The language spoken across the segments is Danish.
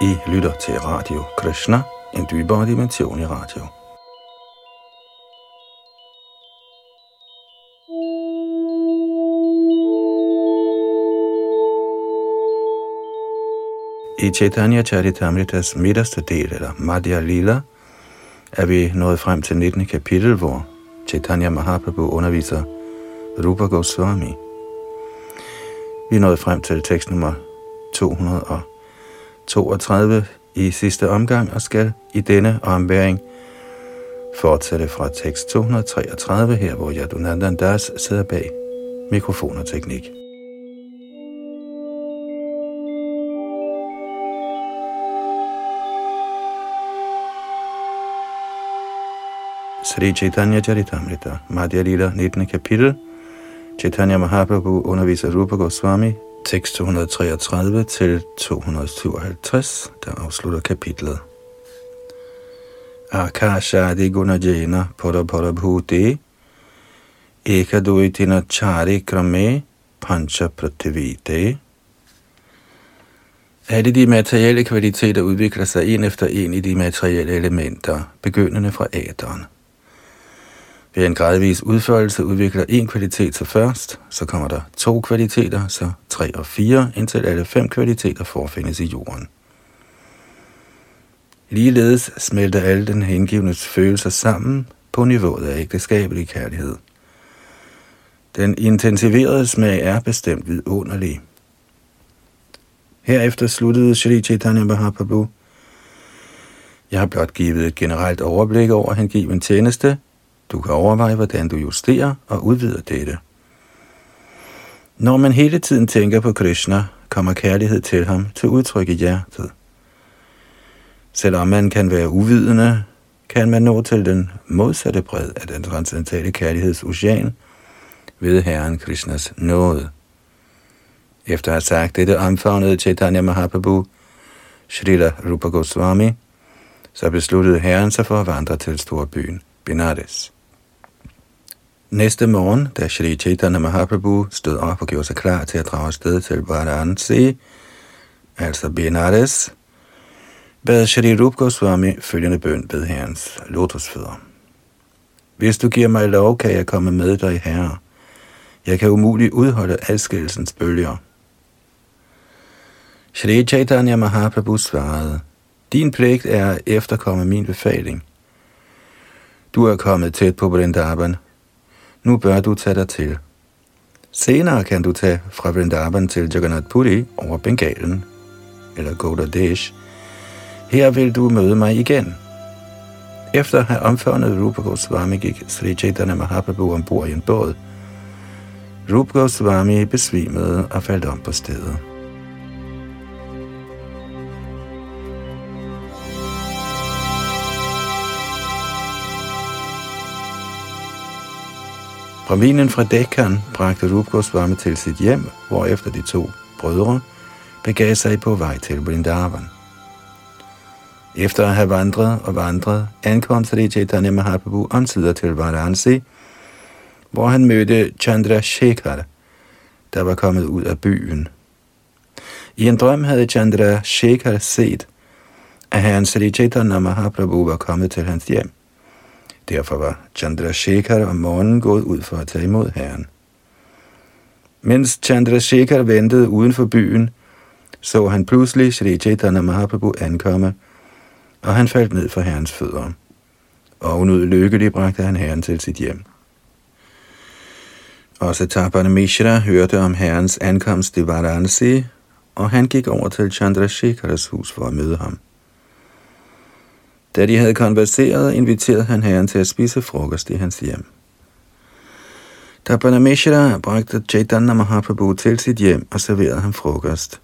I lytter til Radio Krishna, en dybere dimension i radio. I Chaitanya Charitamritas midterste del, eller Madhya Lila, er vi nået frem til 19. kapitel, hvor Chaitanya Mahaprabhu underviser Rupa Goswami. Vi er nået frem til tekst nummer 200 32 i sidste omgang og skal i denne omværing fortsætte fra tekst 233 her, hvor Yadunandan Das sidder bag mikrofon og teknik. Sri Chaitanya Charitamrita, Madhya Lila, 19. kapitel. Chaitanya Mahaprabhu underviser Rupa Goswami, tekst 233 til 257, der afslutter kapitlet. Akasha de gunajena pada pada bhuti ekaduitina chari krame pancha prativite. Alle de materielle kvaliteter udvikler sig en efter en i de materielle elementer, begyndende fra æderen. Ved en gradvis udførelse udvikler en kvalitet sig først, så kommer der to kvaliteter, så tre og fire, indtil alle fem kvaliteter forfindes i jorden. Ligeledes smelter alle den hengivnes følelser sammen på niveauet af ægteskabelig kærlighed. Den intensiverede smag er bestemt vidunderlig. Herefter sluttede Shri Chaitanya Mahaprabhu. Jeg har blot givet et generelt overblik over hengiven tjeneste – du kan overveje, hvordan du justerer og udvider dette. Når man hele tiden tænker på Krishna, kommer kærlighed til ham til udtryk i hjertet. Selvom man kan være uvidende, kan man nå til den modsatte bred af den transcendentale kærlighedsocean ved Herren Krishnas nåde. Efter at have sagt dette omfavnede Chaitanya Mahaprabhu, Srila Rupa Goswami, så besluttede Herren sig for at vandre til storbyen Benares. Næste morgen, da Shri Chaitanya Mahaprabhu stod op og gjorde sig klar til at drage afsted til Varanasi, altså Benares, bad Shri Rup Goswami følgende bøn ved herrens lotusfødder. Hvis du giver mig lov, kan jeg komme med dig, herre. Jeg kan umuligt udholde adskillelsens bølger. Shri Chaitanya Mahaprabhu svarede, Din pligt er at efterkomme min befaling. Du er kommet tæt på Vrindavan, nu bør du tage dig til. Senere kan du tage fra Vrindavan til Jagannath Puri over Bengalen, eller Godadesh. Her vil du møde mig igen. Efter at have omfavnet Rupa Goswami gik Sri Chaitanya Mahaprabhu ombord i en båd. Rupa Goswami besvimede og faldt om på stedet. Braminen fra Dekkan bragte Rup Goswami til sit hjem, hvorefter de to brødre begav sig på vej til Vrindavan. Efter at have vandret og vandret, ankom Sri Chaitanya Mahaprabhu omsider til Varanasi, hvor han mødte Chandra Shekhar, der var kommet ud af byen. I en drøm havde Chandra Shekhar set, at herren Sri Chaitanya Mahaprabhu var kommet til hans hjem. Derfor var Chandrasekhar om morgenen gået ud for at tage imod herren. Mens Chandrasekhar ventede uden for byen, så han pludselig Sri Chaitanya Mahaprabhu ankomme, og han faldt ned for herrens fødder. Og unød lykkelig bragte han herren til sit hjem. Også Tapana Mishra hørte om herrens ankomst i Varanasi, og han gik over til Chandrasekharas hus for at møde ham. Da de havde konverseret, inviterede han herren til at spise frokost i hans hjem. Da Parameshwara bragte Chaitanya Mahaprabhu til sit hjem og serverede ham frokost.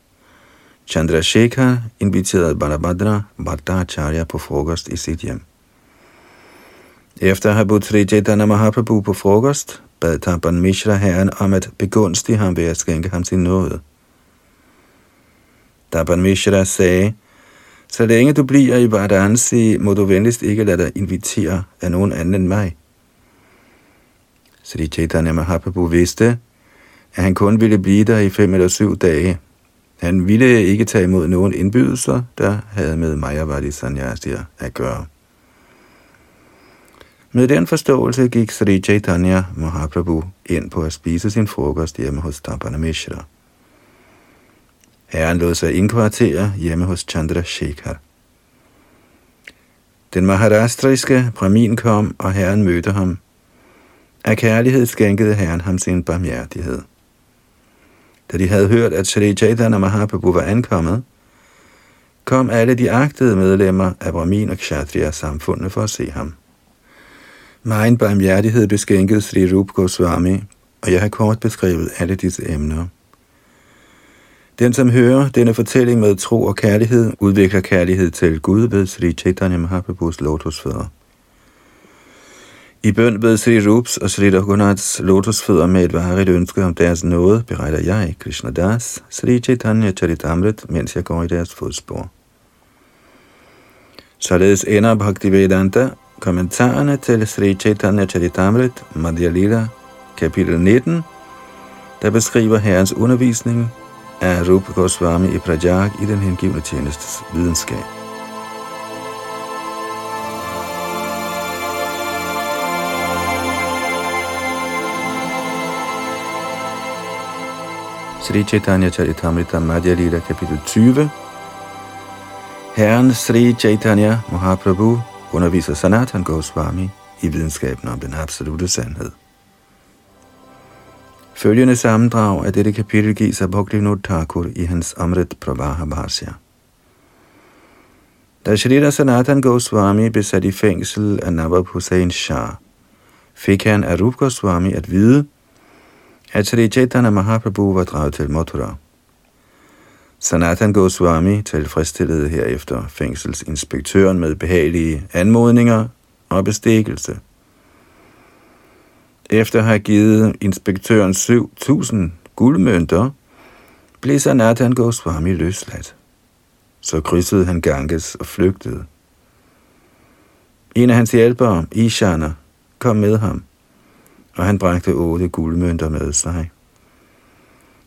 Chandrasekhar inviterede Balabhadra Bhattacharya på frokost i sit hjem. Efter at have budt Sri Chaitanya Mahaprabhu på frokost, bad Tapan Mishra herren om at begunstige ham ved at skænke ham sin nåde. Tapan Mishra sagde, så længe du bliver i Varanasi, må du venligst ikke lade dig invitere af nogen anden end mig. Sri Chaitanya Mahaprabhu vidste, at han kun ville blive der i fem eller syv dage. Han ville ikke tage imod nogen indbydelser, der havde med Mayavadi Sanyasier at gøre. Med den forståelse gik Sri Chaitanya Mahaprabhu ind på at spise sin frokost hjemme hos Tapana Mishra. Herren lod sig indkvartere hjemme hos Chandra Shekhar. Den maharastriske Brahmin kom, og herren mødte ham. Af kærlighed skænkede herren ham sin barmhjertighed. Da de havde hørt, at Sri Chaitanya Mahaprabhu var ankommet, kom alle de agtede medlemmer af Brahmin og Kshatriya samfundet for at se ham. Megen barmhjertighed beskænkede Sri Rup Goswami, og jeg har kort beskrevet alle disse emner. Den, som hører denne fortælling med tro og kærlighed, udvikler kærlighed til Gud ved Sri Chaitanya Mahaprabhus lotusfødder. I bøn ved Sri Rups og Sri Raghunaths lotusfødder med et varigt ønske om deres nåde, beretter jeg, Krishna Das, Sri Chaitanya Charitamrit, mens jeg går i deres fodspor. Således ender Bhaktivedanta kommentarerne til Sri Chaitanya Charitamrit, Madhya Lila, kapitel 19, der beskriver Herrens undervisning af Rupa Goswami i Prajag i den hengivne tjenestes videnskab. Sri Chaitanya Charitamrita Madhya Lila kapitel 20 Herren Sri Chaitanya Mahaprabhu underviser Sanatan Goswami i videnskaben om den absolute sandhed. Følgende sammendrag af dette kapitel gives af Bhaktivinoda Thakur i hans Amrit Pravaha Bharsya. Da Shrita Sanatan Goswami blev sat i fængsel af Nawab Hussein Shah, fik han af Rup Goswami at vide, at Sri Chaitanya Mahaprabhu var draget til Mathura. Sanatan Goswami tilfredsstillede herefter fængselsinspektøren med behagelige anmodninger og bestikkelse. Efter at have givet inspektøren 7.000 guldmønter, blev Sanatan Goswami løsladt. Så krydsede han Ganges og flygtede. En af hans hjælpere, Ishana, kom med ham, og han bragte otte guldmønter med sig.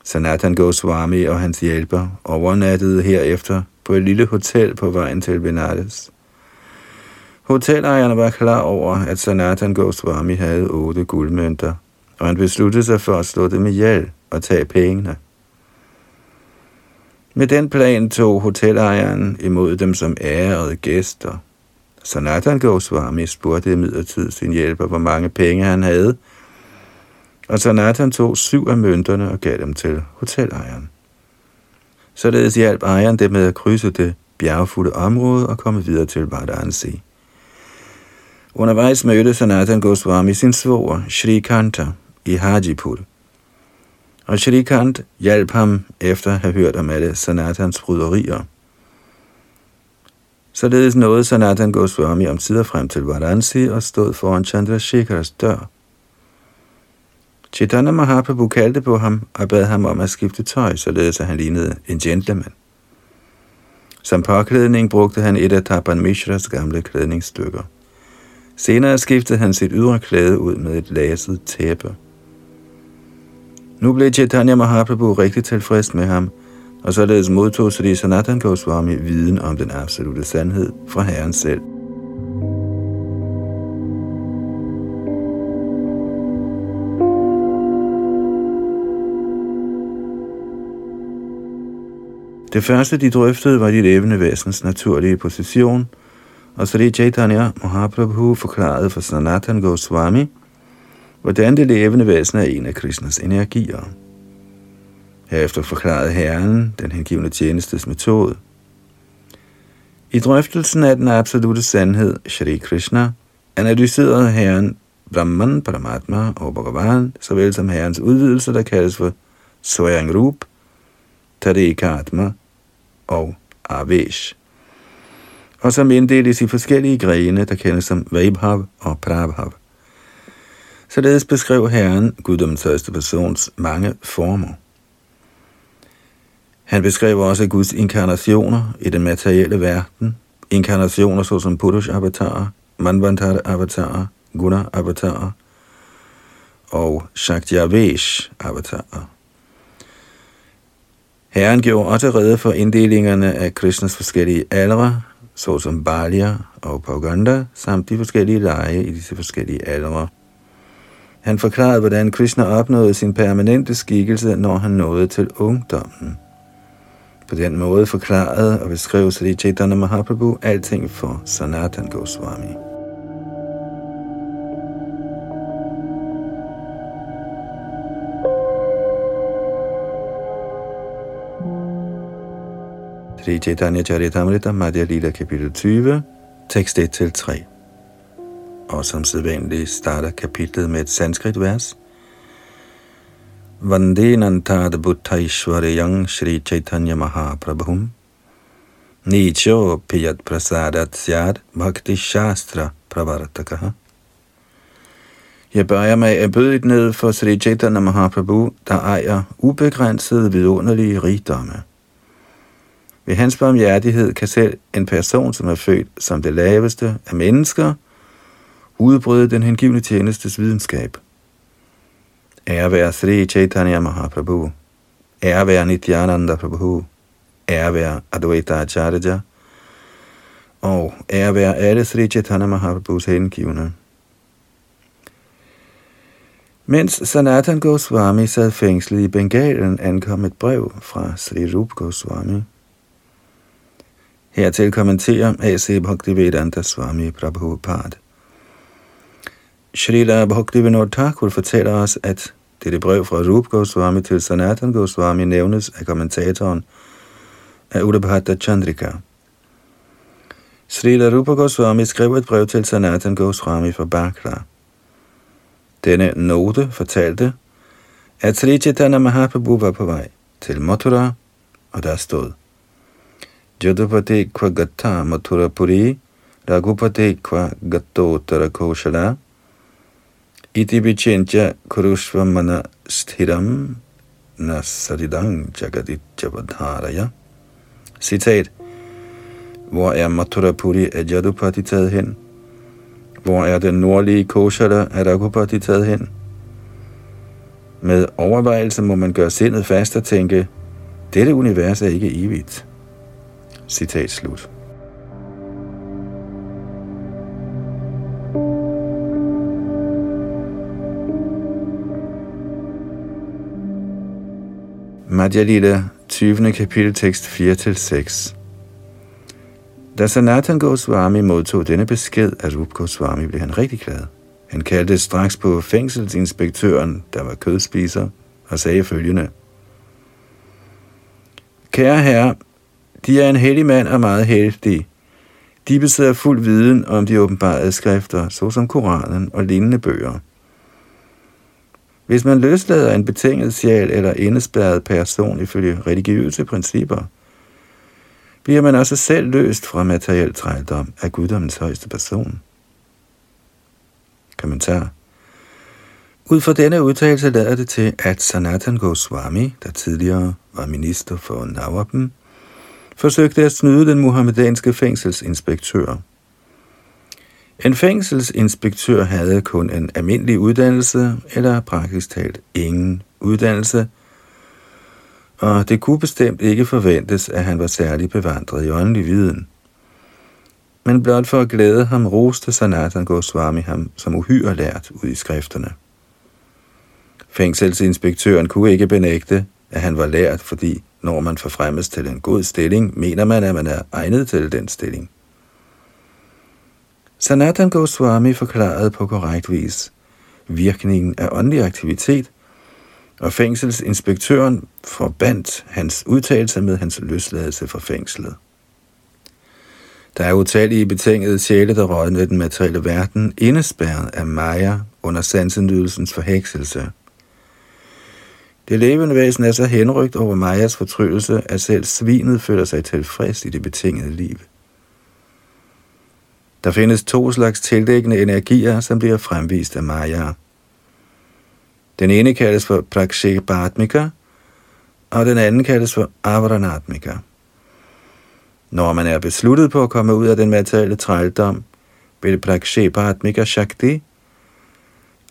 Sanatan Goswami og hans hjælper overnattede herefter på et lille hotel på vejen til Benares. Hotelejerne var klar over, at Sanatan Goswami havde otte guldmønter, og han besluttede sig for at slå dem ihjel og tage pengene. Med den plan tog hotelejeren imod dem som ærede gæster. Sanatan Goswami spurgte imidlertid sin hjælper, hvor mange penge han havde, og Sanatan tog syv af mønterne og gav dem til hotelejeren. Således hjalp ejeren det med at krydse det bjergfulde område og komme videre til Varanasi. Undervejs mødte Sanatan Goswami sin svoger, Shri Kanta, i Hajipur. Og Shri Kant hjalp ham efter at have hørt om alle Sanatans bryderier. Således nåede Sanatan Goswami om tider frem til Varanasi og stod foran Chandrasekharas dør. Chaitanya Mahaprabhu kaldte på ham og bad ham om at skifte tøj, således at han lignede en gentleman. Som påklædning brugte han et af Tapan Mishras gamle klædningsstykker. Senere skiftede han sit ydre klæde ud med et laset tæppe. Nu blev Chaitanya Mahaprabhu rigtig tilfreds med ham, og således modtog Sri Sanatan Goswami viden om den absolute sandhed fra Herren selv. Det første, de drøftede, var de levende væsens naturlige position, og Sri Chaitanya Mahaprabhu forklarede for Sanatan Goswami, hvordan det levende væsen er en af Krishnas energier. Herefter forklarede Herren den hengivne tjenestes metode. I drøftelsen af den absolute sandhed, Shri Krishna, analyserede Herren Brahman, Paramatma og Bhagavan, såvel som Herrens udvidelse, der kaldes for Swayang Rup, Tadekatma og Avesh, og som inddeles i forskellige grene, der kendes som Vaibhav og Prabhav. Således beskrev Herren guddommens første persons mange former. Han beskrev også Guds inkarnationer i den materielle verden, inkarnationer såsom Purush avatarer, Manvantar avatarer, Guna avatarer og Shakti avatarer. Herren gjorde også rede for inddelingerne af Krishnas forskellige aldre, såsom Balia og Pauganda, samt de forskellige lege i disse forskellige aldre. Han forklarede, hvordan Krishna opnåede sin permanente skikkelse, når han nåede til ungdommen. På den måde forklarede og beskrev Sri Chaitanya Mahaprabhu alting for Sanatan Goswami. Sri Chaitanya Charitamrita Madhya Lila kapitel 20, tekst 1-3. Og som sædvanligt starter kapitlet med et sanskrit vers. Vandenantad Buddhaishwarayang Sri Chaitanya Mahaprabhum Nicho Piyat Prasadat Syad Bhakti Shastra Pravartakaha jeg bøjer mig af bødet ned for Sri Chaitanya Mahaprabhu, der ejer ubegrænsede vidunderlige rigdomme. Ved hans barmhjertighed kan selv en person, som er født som det laveste af mennesker, udbryde den hengivne tjenestes videnskab. Ære være Sri Chaitanya Mahaprabhu. Ære være Nityananda Prabhu. Ære være Advaita Acharya. Og ære være alle Sri Chaitanya Mahaprabhus hengivne. Mens Sanatan Goswami sad fængslet i Bengalen, ankom et brev fra Sri Rup Goswami. Hertil kommenterer A.C. Bhaktivedanta Swami Prabhupada. Srila Bhaktivinoda Thakur fortæller os, at dette brev fra Rup Goswami til Sanatan Goswami nævnes af kommentatoren af Udabhata Chandrika. Srila Rupa Goswami skrev et brev til Sanatan Goswami fra Bakra. Denne note fortalte, at Sri Chaitanya Mahaprabhu var på vej til Mathura, og der stod – Jadupati kva mathurapuri, Raghupati kva gatto tarakoshala, iti vichincha kurushva mana sthiram nasaridang jagaditjavadharaya. Citat. Hvor er Mathurapuri af Jadupati taget hen? Hvor er den nordlige Koshala af Raghupati taget hen? Med overvejelse må man gøre sindet fast og tænke, dette univers er ikke evigt. Citat slut. Madhya Lila, 20. kapitel, tekst 4-6. Da Sanatan Goswami modtog denne besked af Rup Goswami, blev han rigtig glad. Han kaldte straks på fængselsinspektøren, der var kødspiser, og sagde følgende. Kære herre, de er en hellig mand og meget heldig. De besidder fuld viden om de åbenbarede skrifter, såsom Koranen og lignende bøger. Hvis man løslader en betinget sjæl eller indespærret person ifølge religiøse principper, bliver man også selv løst fra materiel trældom af guddommens højeste person. Kommentar. Ud fra denne udtalelse lader det til, at Sanatan Goswami, der tidligere var minister for Nawabem, forsøgte at snyde den muhammedanske fængselsinspektør. En fængselsinspektør havde kun en almindelig uddannelse, eller praktisk talt ingen uddannelse, og det kunne bestemt ikke forventes, at han var særlig bevandret i åndelig viden. Men blot for at glæde ham, roste Sanatan Goswami ham som uhyre lært ud i skrifterne. Fængselsinspektøren kunne ikke benægte, at han var lært, fordi når man forfremmes til en god stilling, mener man, at man er egnet til den stilling. Sanatan Goswami forklarede på korrekt vis virkningen af åndelig aktivitet, og fængselsinspektøren forbandt hans udtalelse med hans løsladelse fra fængslet. Der er utallige betingede sjæle, der rådner den materielle verden, indespærret af Maya under sansenydelsens forhekselse – det levende væsen er så henrygt over Majas fortrydelse, at selv svinet føler sig tilfreds i det betingede liv. Der findes to slags tildækkende energier, som bliver fremvist af Maya. Den ene kaldes for Prakshepadmika, og den anden kaldes for Avaranatmika. Når man er besluttet på at komme ud af den materielle trældom, vil Prakshepadmika Shakti,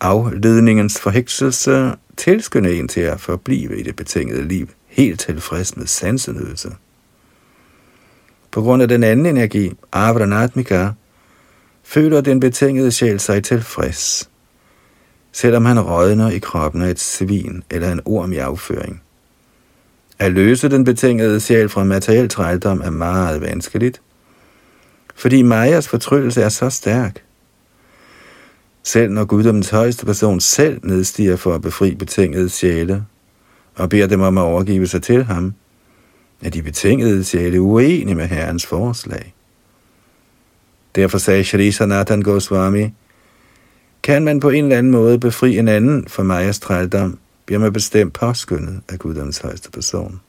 afledningens forhekselse, tilskynde en til at forblive i det betingede liv helt tilfreds med sansenydelse. På grund af den anden energi, Avranatmika, føler den betingede sjæl sig tilfreds, selvom han rådner i kroppen af et svin eller en orm i afføring. At løse den betingede sjæl fra materiel trældom er meget vanskeligt, fordi Majas fortryllelse er så stærk. Selv når guddommens højeste person selv nedstiger for at befri betingede sjæle, og beder dem om at overgive sig til ham, er de betingede sjæle uenige med Herrens forslag. Derfor sagde Shri Sanatan Goswami, kan man på en eller anden måde befri en anden for Majas trældom, bliver man bestemt påskyndet af guddommens højeste person.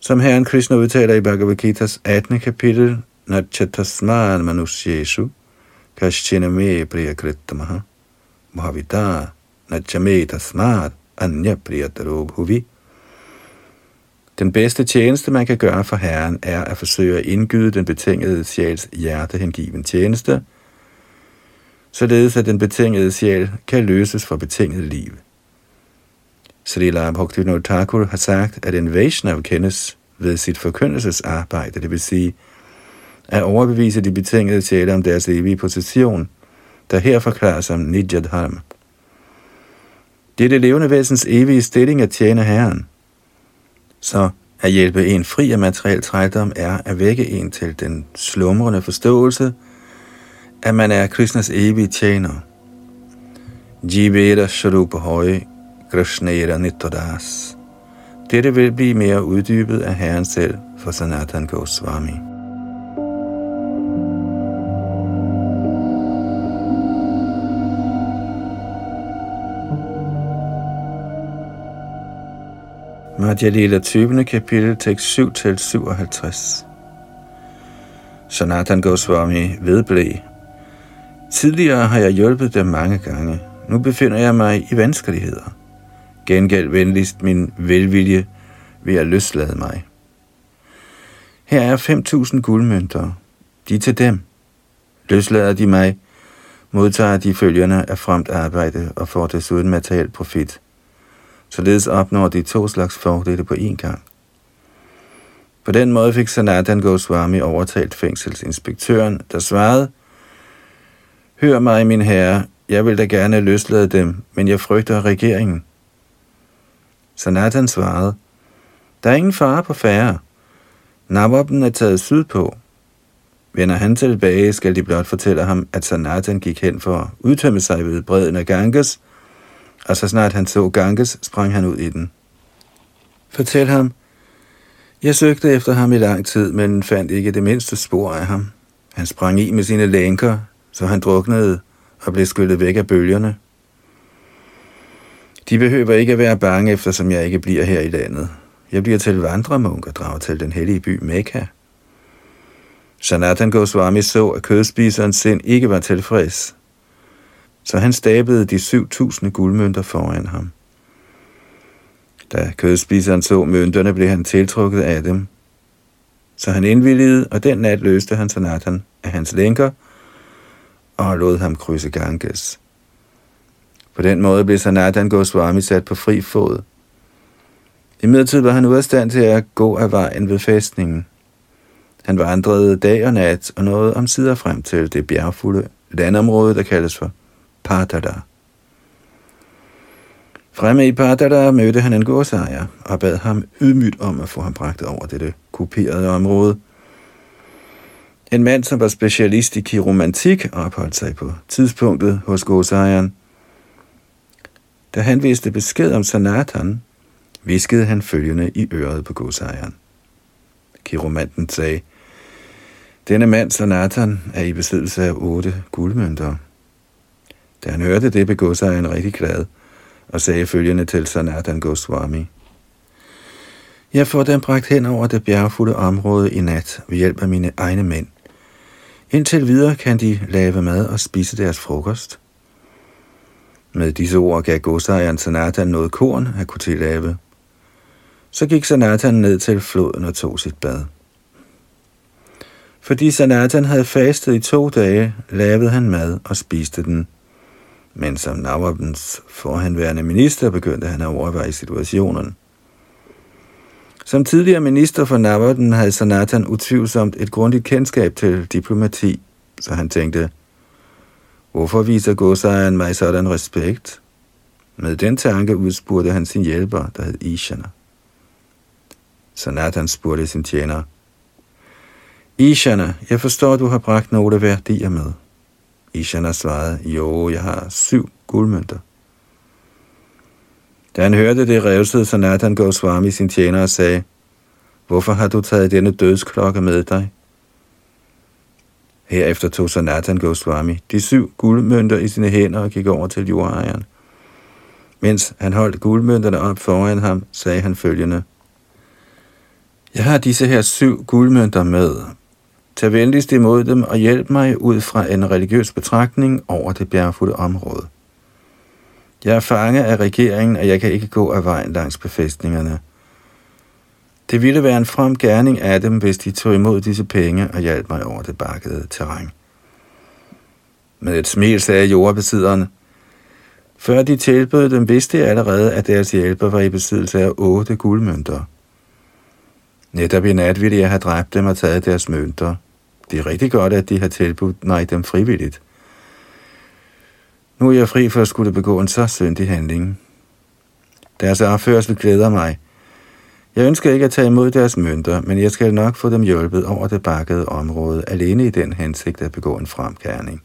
Som Herren Krishna udtaler i Bhagavad Gita's 18. kapitel, Nachatasman Manusyeshu, me priya krittamaha, Bhavita Nachame tasmat anya priyataro bhuvi. Den bedste tjeneste, man kan gøre for Herren, er at forsøge at indgyde den betingede sjæls hjertehengiven tjeneste, således at den betingede sjæl kan løses fra betinget liv. Srila Bhaktivinoda Thakur har sagt, at en Vaishnav kendes ved sit forkyndelsesarbejde, det vil sige at overbevise de betingede sjæle om deres evige position, der her forklares som Nijadharma. Det er det levende væsens evige stilling at tjene Herren. Så at hjælpe en fri af materiel trældom er at vække en til den slumrende forståelse, at man er Krishnas evige tjener. Jivera Sharupa Høje, Krishnera Nittodas. Dette vil blive mere uddybet af Herren selv for Sanatan Goswami. Madhya Lila 20. kapitel, tekst 7-57. Sanatan Goswami vedblev. Tidligere har jeg hjulpet dem mange gange. Nu befinder jeg mig i vanskeligheder. Gengæld venligst min velvilje ved at løslade mig. Her er 5.000 guldmønter. De er til dem. Løslader de mig, modtager de følgerne af fremt arbejde og får desuden materiel profit. Således opnår de to slags fordele på én gang. På den måde fik Sanatan Goswami overtalt fængselsinspektøren, der svarede, Hør mig, min herre, jeg vil da gerne løslade dem, men jeg frygter regeringen. Sanatan svarede, Der er ingen fare på færre. Nawaben er taget sydpå. Vender han tilbage, skal de blot fortælle ham, at Sanatan gik hen for at udtømme sig ved bredden af Ganges, og så snart han så Ganges, sprang han ud i den. Fortæl ham, jeg søgte efter ham i lang tid, men fandt ikke det mindste spor af ham. Han sprang i med sine lænker, så han druknede og blev skyllet væk af bølgerne. De behøver ikke at være bange, eftersom jeg ikke bliver her i landet. Jeg bliver til vandremunk og drager til den hellige by Mekka. Sanatan Goswami så, at kødspiserens sind ikke var tilfreds, så han stabede de 7.000 guldmønter foran ham. Da kødspiseren så mønterne, blev han tiltrukket af dem. Så han indvilligede, og den nat løste han Sanatan af hans lænker og lod ham krydse Ganges. På den måde blev Sanatan Goswami sat på fri fod. I midlertid var han ude af stand til at gå af vejen ved fæstningen. Han vandrede dag og nat og nåede om sider frem til det bjergfulde landområde, der kaldes for Patada. Fremme i Patada mødte han en godsejer og bad ham ydmygt om at få ham bragt over dette kuperede område. En mand, som var specialist i kiromantik, opholdt sig på tidspunktet hos godsejeren. Da han vidste besked om Sanatan, viskede han følgende i øret på godsejeren. Kiromanten sagde, denne mand Sanatan er i besiddelse af otte guldmønter. Da han hørte det, blev godsejeren rigtig glad og sagde følgende til Sanatan Goswami. Jeg får dem bragt hen over det bjergfulde område i nat ved hjælp af mine egne mænd. Indtil videre kan de lave mad og spise deres frokost. Med disse ord gav godsejeren Sanatan noget korn at kunne tillave. Så gik Sanatan ned til floden og tog sit bad. Fordi Sanatan havde fastet i to dage, lavede han mad og spiste den. Men som Nawabens forhenværende minister begyndte han at overveje situationen. Som tidligere minister for Navarden havde Sanatan utvivlsomt et grundigt kendskab til diplomati, så han tænkte, hvorfor viser godsejeren mig sådan respekt? Med den tanke udspurgte han sin hjælper, der hed Ishana. Sanatan spurgte sin tjener, Ishana, jeg forstår, at du har bragt nogle værdier med. Ishana svarede, jo, jeg har syv guldmønter. Da han hørte det, revsede Sanatan Goswami sin tjener og sagde, Hvorfor har du taget denne dødsklokke med dig? Herefter tog Sanatan Goswami de syv guldmønter i sine hænder og gik over til jordejeren. Mens han holdt guldmønterne op foran ham, sagde han følgende. Jeg har disse her syv guldmønter med. Tag venligst imod dem og hjælp mig ud fra en religiøs betragtning over det bjergfulde område. Jeg er fange af regeringen, og jeg kan ikke gå af vejen langs befæstningerne. Det ville være en from gerning af dem, hvis de tog imod disse penge og hjalp mig over det bakkede terræn. Med et smil sagde jordbesidderen, før de tilbød dem, vidste jeg allerede, at deres hjælper var i besiddelse af otte guldmønter. Netop i nat ville jeg have dræbt dem og taget deres mønter. Det er rigtig godt, at de har tilbudt mig dem frivilligt. Nu er jeg fri for at skulle begå en så syndig handling. Deres opførsel glæder mig. Jeg ønsker ikke at tage imod deres mønter, men jeg skal nok få dem hjulpet over det bakkede område, alene i den hensigt at begå en fremkærning.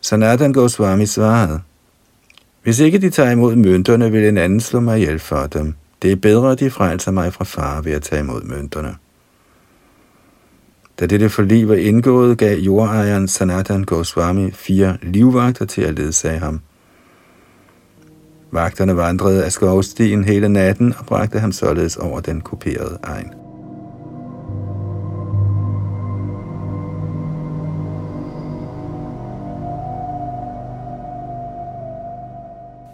Sanatan Goswami svarede, Hvis ikke de tager imod mønterne, vil en anden slå mig ihjel for dem. Det er bedre, at de frelser mig fra far ved at tage imod mønterne. Da dette forlig var indgået, gav jordejeren Sanatan Goswami fire livvagter til at ledsage ham. Vagterne vandrede af skovstien hele natten og bragte ham således over den kuperede egen.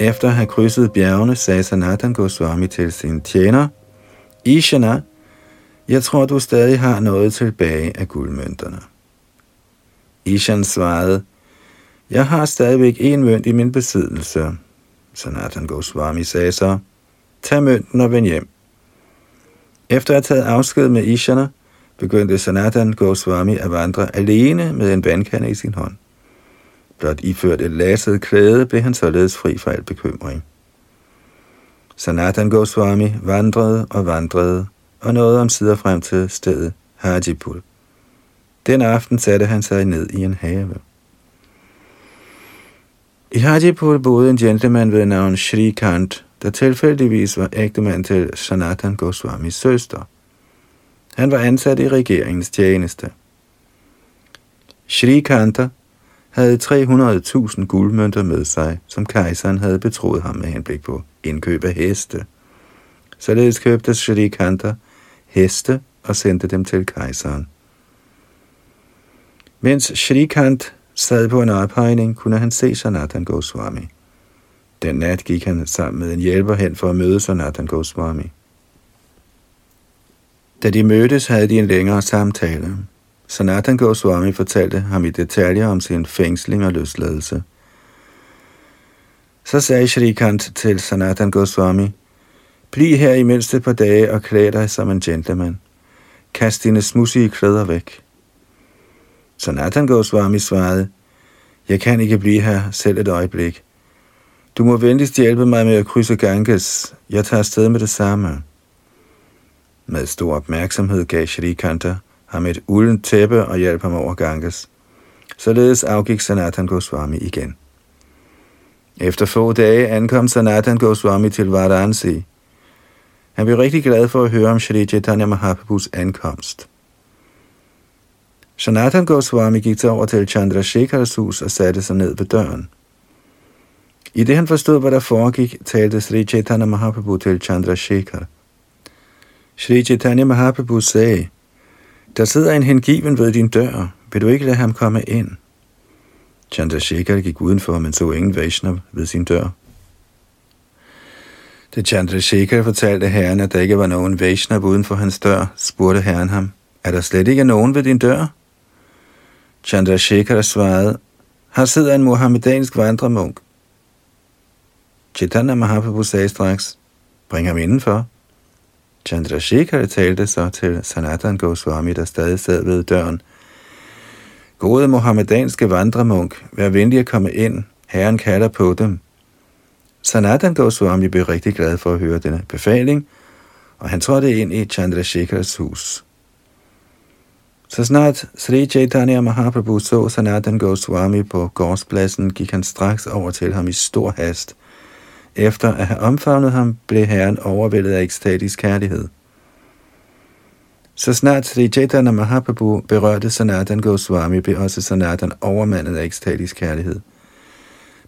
Efter at have krydset bjergene, sagde Sanatan Goswami til sin tjener, Ishana, jeg tror, du stadig har noget tilbage af guldmønterne. Ishan svarede, jeg har stadigvæk en mønt i min besiddelse. Sanatan Goswami sagde så, tag mønten og vend hjem. Efter at have taget afsked med Ishana, begyndte Sanatan Goswami at vandre alene med en vandkande i sin hånd. Blot iført et lasset klæde blev han således fri for al bekymring. Sanatan Goswami vandrede og vandrede og nåede om sider frem til stedet Hajipur. Den aften satte han sig ned i en have. I Hajipur boede en gentleman ved navn Shri Kant, der tilfældigvis var ægtemand til Sanatan Goswamis søster. Han var ansat i regeringens tjeneste. Shri Kanta havde 300.000 guldmønter med sig, som kejseren havde betroet ham med henblik på indkøb af heste. Således købte Shri Kanta heste og sendte dem til kejseren. Mens Shrikant sad på en ophøjning, kunne han se Sanatan Goswami. Den nat gik han sammen med en hjælper hen for at møde Sanatan Goswami. Da de mødtes, havde de en længere samtale. Sanatan Goswami fortalte ham i detaljer om sin fængsling og løsladelse. Så sagde Shrikant til Sanatan Goswami, Bliv her i mindst et par dage og klæd dig som en gentleman. Kast dine smudsige klæder væk. Så Nathan Goswami svarede, jeg kan ikke blive her selv et øjeblik. Du må venligst hjælpe mig med at krydse Ganges. Jeg tager afsted med det samme. Med stor opmærksomhed gav Shri Kanta ham et uldent tæppe og hjalp ham over Ganges. Således afgik Sanatan Goswami igen. Efter få dage ankom Sanatan Goswami til Varanasi. Han blev rigtig glad for at høre om Shri Chaitanya Mahaprabhus ankomst. Sanatan Goswami gik til over til Chandrasekharas hus og satte sig ned ved døren. I det han forstod, hvad der foregik, talte Sri Chaitanya Mahaprabhu til Chandrasekhar. Sri Chaitanya Mahaprabhu sagde, der sidder en hengiven ved din dør. Vil du ikke lade ham komme ind? Chandrasekhar gik udenfor, men så ingen Vaishnav ved sin dør. Da Chandrasekhar fortalte herren, at der ikke var nogen Vaishnav uden for hans dør, spurgte herren ham, er der slet ikke nogen ved din dør? Chandrasekhar svarede, Her sidder en muhammedansk vandremunk. Chaitanya Mahaprabhu sagde straks, bring ham indenfor. Chandrasekhar talte så til Sanatan Goswami, der stadig sad ved døren. Gode muhammedanske vandremunk, vær venlig at komme ind. Herren kalder på dem. Sanatan Goswami blev rigtig glad for at høre denne befaling, og han trådte ind i Chandrasekhars hus. Så snart Sri Chaitanya Mahaprabhu så Sanatan Goswami på gårdspladsen, gik han straks over til ham i stor hast. Efter at have omfavnet ham, blev herren overvældet af ekstatisk kærlighed. Så snart Sri Chaitanya Mahaprabhu berørte Sanatan Goswami, blev også Sanatan overmandet af ekstatisk kærlighed.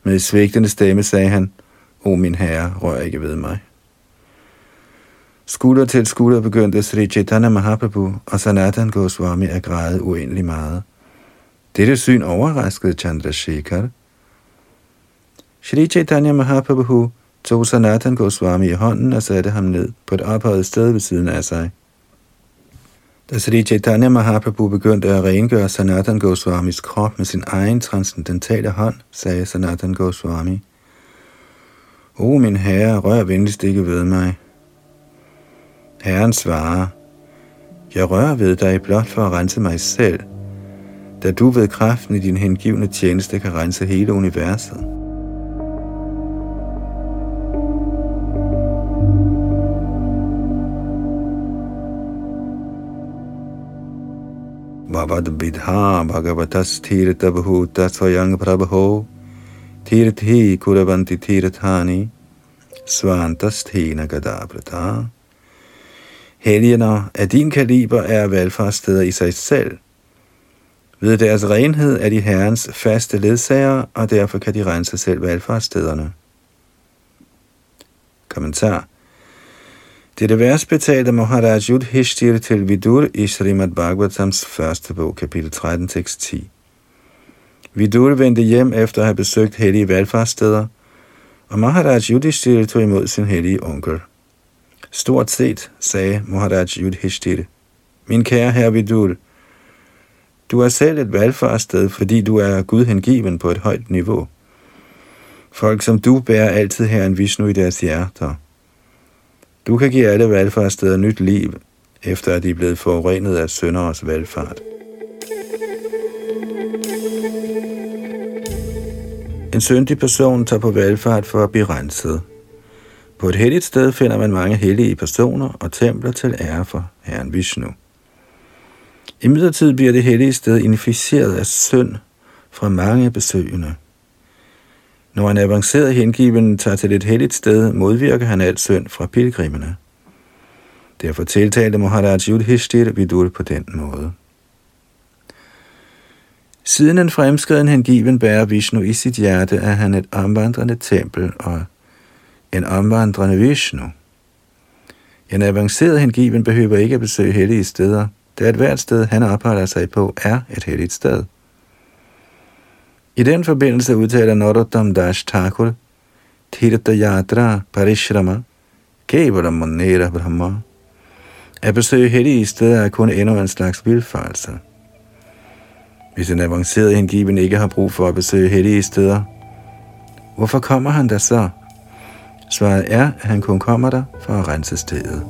Med svigtende stemme sagde han, O min herre, rør ikke ved mig. Skulder til skulder begyndte Sri Chaitanya Mahaprabhu og Sanatan Goswami at græde uendelig meget. Dette syn overraskede Chandrasekhar. Sri Chaitanya Mahaprabhu tog Sanatan Goswami i hånden og satte ham ned på et ophøjet sted ved siden af sig. Da Sri Chaitanya Mahaprabhu begyndte at rengøre Sanatan Goswamis krop med sin egen transcendentale hånd, sagde Sanatan Goswami, O min herre, rør venligst ikke ved mig. Herren svarer, Jeg rører ved dig blot for at rense mig selv, da du ved kraften i din hengivne tjeneste kan rense hele universet. Bhavad Bidha Bhagavatas Tirtha Bhuta Svayang Prabho Tirthi Kuravanti Tirthani Svantastena Gadabrata Helgener af din kaliber er valfartssteder i sig selv. Ved deres renhed er de herrens faste ledsager, og derfor kan de rense selv valfartsstederne. Kommentar det vers betalte Maharaj Yudhishthir til Vidur i Srimad Bhagavatams første bog, kapitel 13, tekst 10. Vidur vendte hjem efter at have besøgt hellige valfartssteder, og Maharaj Yudhishthir tog imod sin hellige onkel. Stort set, sagde Maharaj Yudhishthir, min kære herre Vidur, du er selv et valgfarsted, fordi du er Gud hengiven på et højt niveau. Folk som du bærer altid herren Vishnu i deres hjerter. Du kan give alle valgfartssteder nyt liv, efter at de er blevet forurenet af sønderes valgfart. En syndig person tager på valgfart for at blive renset. På et helligt sted finder man mange hellige personer og templer til ære for Herren Vishnu. I midlertid bliver det hellige sted inficeret af synd fra mange besøgende. Når en avanceret hengiven tager til et helligt sted, modvirker han alt synd fra pilgrimene. Derfor tiltalte Maharaj Yudhishthir Vidur på den måde. Siden en fremskreden hengiven bærer Vishnu i sit hjerte, er han et omvandrende tempel og en omvandrende Vishnu. En avanceret hengiven behøver ikke at besøge hellige steder, da et hvert sted, han opholder sig på, er et helligt sted. I den forbindelse udtaler Narottam Dash Thakur, Tirtha Yatra Parishrama, Kevala Monera Brahma. At besøge hellige steder er kun endnu en slags vilfarelse. Hvis en avanceret hengiven ikke har brug for at besøge hellige steder, hvorfor kommer han der så? Svaret er, at han kun kommer der for at rense stedet.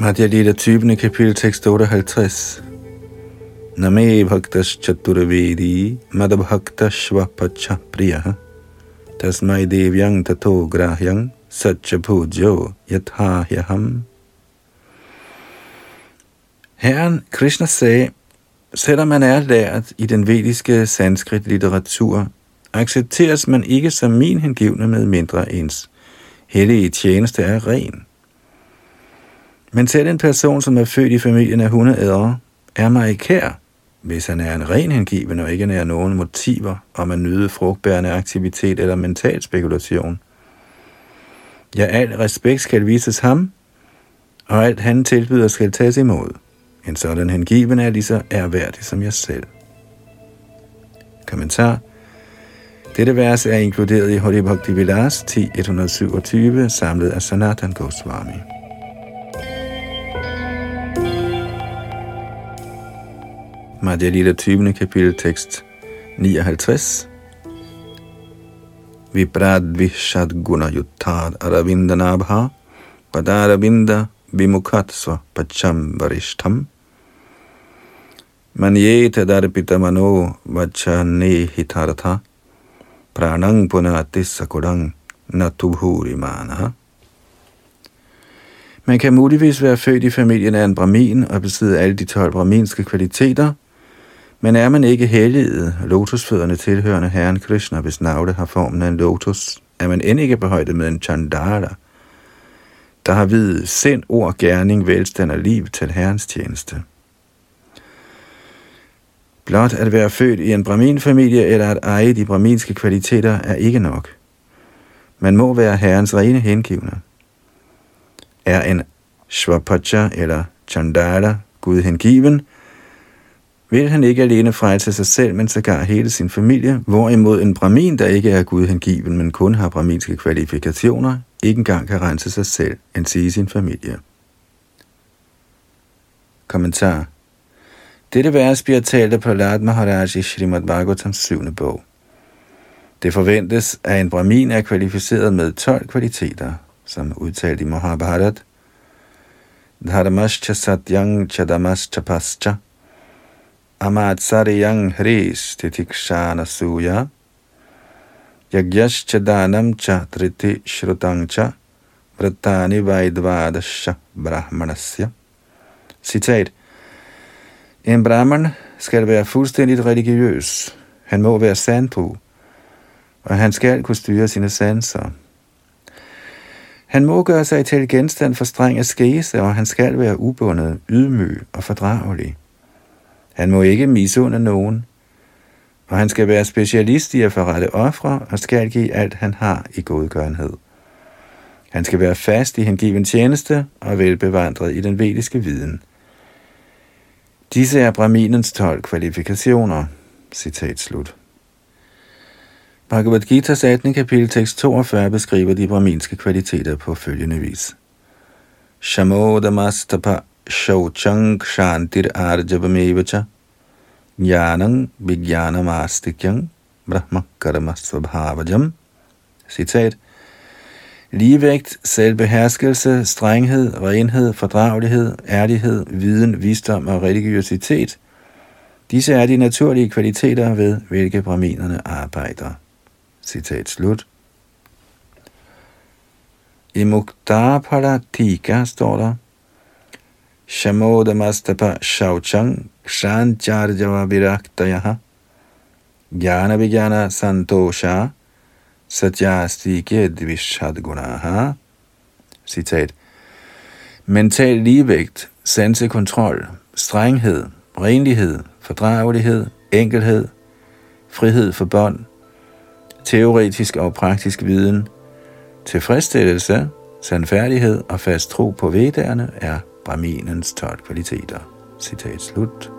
Madhya Lita typen kapitel tekst 58. Name bhaktas chaturavedi madabhakta shvapacha priya tasmai devyang tato grahyang satcha pujo yathahyaham. Herren Krishna sagde, selvom man er lært i den vediske sanskrit litteratur, accepteres man ikke som min hengivne med mindre ens hellige tjeneste er ren. Men selv en person, som er født i familien af hundeædere, er mig kær, hvis han er en ren hengiven og ikke nærer nogen motiver om at nyde frugtbærende aktivitet eller mental spekulation. Ja, al respekt skal vises ham, og alt han tilbyder skal tages imod. En sådan hengiven er lige så ærværdig som jeg selv. Kommentar Dette vers er inkluderet i Hari Bhakti Vilas 10.127, samlet af Sanatan Goswami. Madhya Lila 20. kapitel tekst 59 Viprad Vishad Guna yuttar Aravinda Nabha Padaravinda Vimukhatsva Pacham Varishtham Manyeta Darpita Mano Vachane Hitartha Pranang Punati Sakurang Natubhuri Mana Man kan muligvis være født i familien af en brahmin og besidde alle de 12 brahminske kvaliteter, men er man ikke helliget, lotusfødderne tilhørende Herren Krishna, hvis navle har formen af en lotus, er man end ikke behøjdet med en chandala, der har videt sind, ord, gerning, velstand og liv til Herrens tjeneste. Blot at være født i en braminfamilie eller at eje de braminske kvaliteter er ikke nok. Man må være herrens rene hengivne. Er en Shvapacha eller Chandala Gud hengiven, vil han ikke alene frelse sig selv, men sågar hele sin familie, hvorimod en brahmin, der ikke er Gud hengiven, men kun har brahminske kvalifikationer, ikke engang kan rense sig selv, end sige sin familie. Kommentar dette vers bliver talt af Prahlad Maharaj i Srimad Bhagavatams syvende bog. Det forventes, at en brahmin er kvalificeret med 12 kvaliteter, som udtalt i Mahabharat. Dharmascha satyang chadamascha pascha Amatsariyang hris titikshana suya yagyascha danam cha triti shrutang cha vratani vaidvadasya brahmanasya. Citat en brahman skal være fuldstændigt religiøs. Han må være sandtro, og han skal kunne styre sine sanser. Han må gøre sig til genstand for streng askese, og han skal være ubundet, ydmyg og fordragelig. Han må ikke misunde nogen, og han skal være specialist i at forrette ofre og skal give alt, han har i godgørenhed. Han skal være fast i hengiven tjeneste og velbevandret i den vediske viden – Disse er Brahminens 12 kvalifikationer. Citat slut. Bhagavad Gita's 18. kapitel tekst 42 beskriver de brahminske kvaliteter på følgende vis. Shamodamastapa shauchang shantir arjavamevacha jnanang vijnanamastikyan brahma karma svabhavajam. Citat Ligevægt, selvbeherskelse, strenghed, renhed, fordragelighed, ærlighed, viden, visdom og religiøsitet. Disse er de naturlige kvaliteter, ved hvilke braminerne arbejder. Citat slut. I Muktapala Tika står der, Shamodamastapa Shauchang Kshanjarjava Viraktayaha Jnana Vijnana Santosha Satyastike Dvishadgunaha. Citat. Mental ligevægt, sansekontrol, strenghed, renlighed, fordragelighed, enkelhed, frihed for bånd, teoretisk og praktisk viden, tilfredsstillelse, sandfærdighed og fast tro på vedderne er Brahminens 12 kvaliteter. Citat slut.